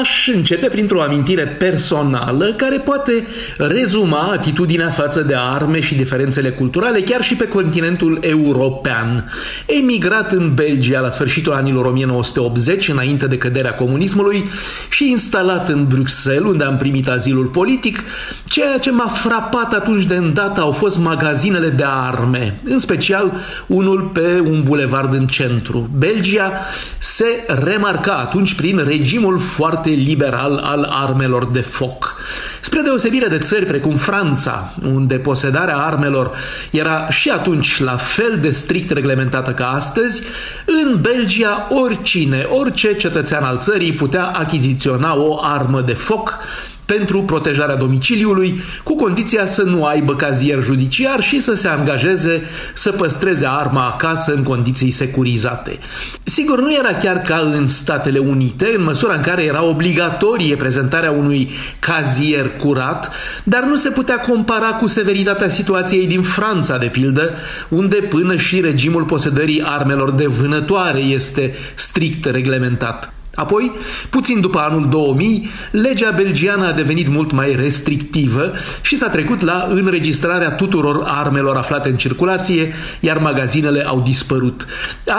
Aș începe printr-o amintire personală care poate rezuma atitudinea față de arme și diferențele culturale chiar și pe continentul european. Emigrat în Belgia la sfârșitul anilor 1980, înainte de căderea comunismului, și instalat în Bruxelles, unde am primit azilul politic, ceea ce m-a frapat atunci de îndată au fost magazinele de arme, în special unul pe un bulevard în centru. Belgia se remarca atunci prin regimul foarte foarte liberal al armelor de foc. Spre deosebire de țări precum Franța, unde posedarea armelor era și atunci la fel de strict reglementată ca astăzi, în Belgia oricine, orice cetățean al țării putea achiziționa o armă de foc pentru protejarea domiciliului, cu condiția să nu aibă cazier judiciar și să se angajeze să păstreze arma acasă în condiții securizate. Sigur, nu era chiar ca în Statele Unite, în măsura în care era obligatorie prezentarea unui cazier curat, dar nu se putea compara cu severitatea situației din Franța, de pildă, unde până și regimul posedării armelor de vânătoare este strict reglementat. Apoi, puțin după anul 2000, legea belgiană a devenit mult mai restrictivă și s-a trecut la înregistrarea tuturor armelor aflate în circulație, iar magazinele au dispărut.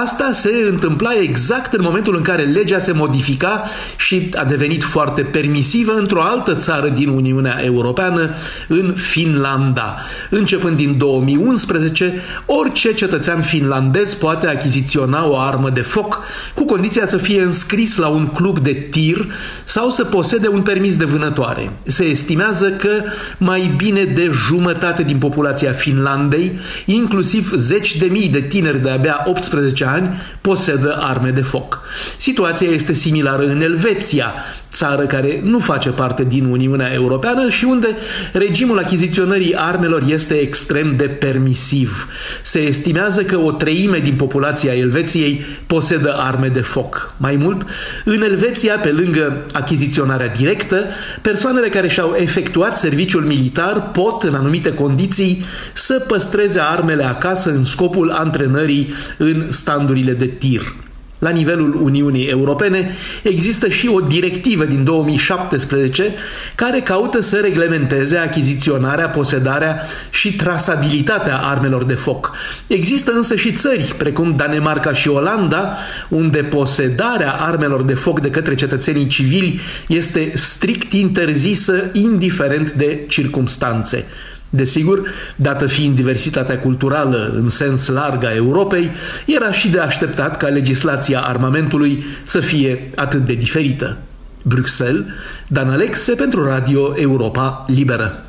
Asta se întâmpla exact în momentul în care legea se modifica și a devenit foarte permisivă într-o altă țară din Uniunea Europeană, în Finlanda. Începând din 2011, orice cetățean finlandez poate achiziționa o armă de foc, cu condiția să fie înscris la un club de tir sau să posede un permis de vânătoare. Se estimează că mai bine de jumătate din populația Finlandei, inclusiv zeci de mii de tineri de abia 18 ani, posedă arme de foc. Situația este similară în Elveția, țară care nu face parte din Uniunea Europeană și unde regimul achiziționării armelor este extrem de permisiv. Se estimează că o treime din populația Elveției posedă arme de foc. Mai mult, în Elveția, pe lângă achiziționarea directă, persoanele care și-au efectuat serviciul militar pot, în anumite condiții, să păstreze armele acasă în scopul antrenării în standurile de tir. La nivelul Uniunii Europene există și o directivă din 2017 care caută să reglementeze achiziționarea, posedarea și trasabilitatea armelor de foc. Există însă și țări, precum Danemarca și Olanda, unde posedarea armelor de foc de către cetățenii civili este strict interzisă indiferent de circumstanțe. Desigur, dată fiind diversitatea culturală în sens larg a Europei, era și de așteptat ca legislația armamentului să fie atât de diferită. Bruxelles, Dan Alexe pentru Radio Europa Liberă.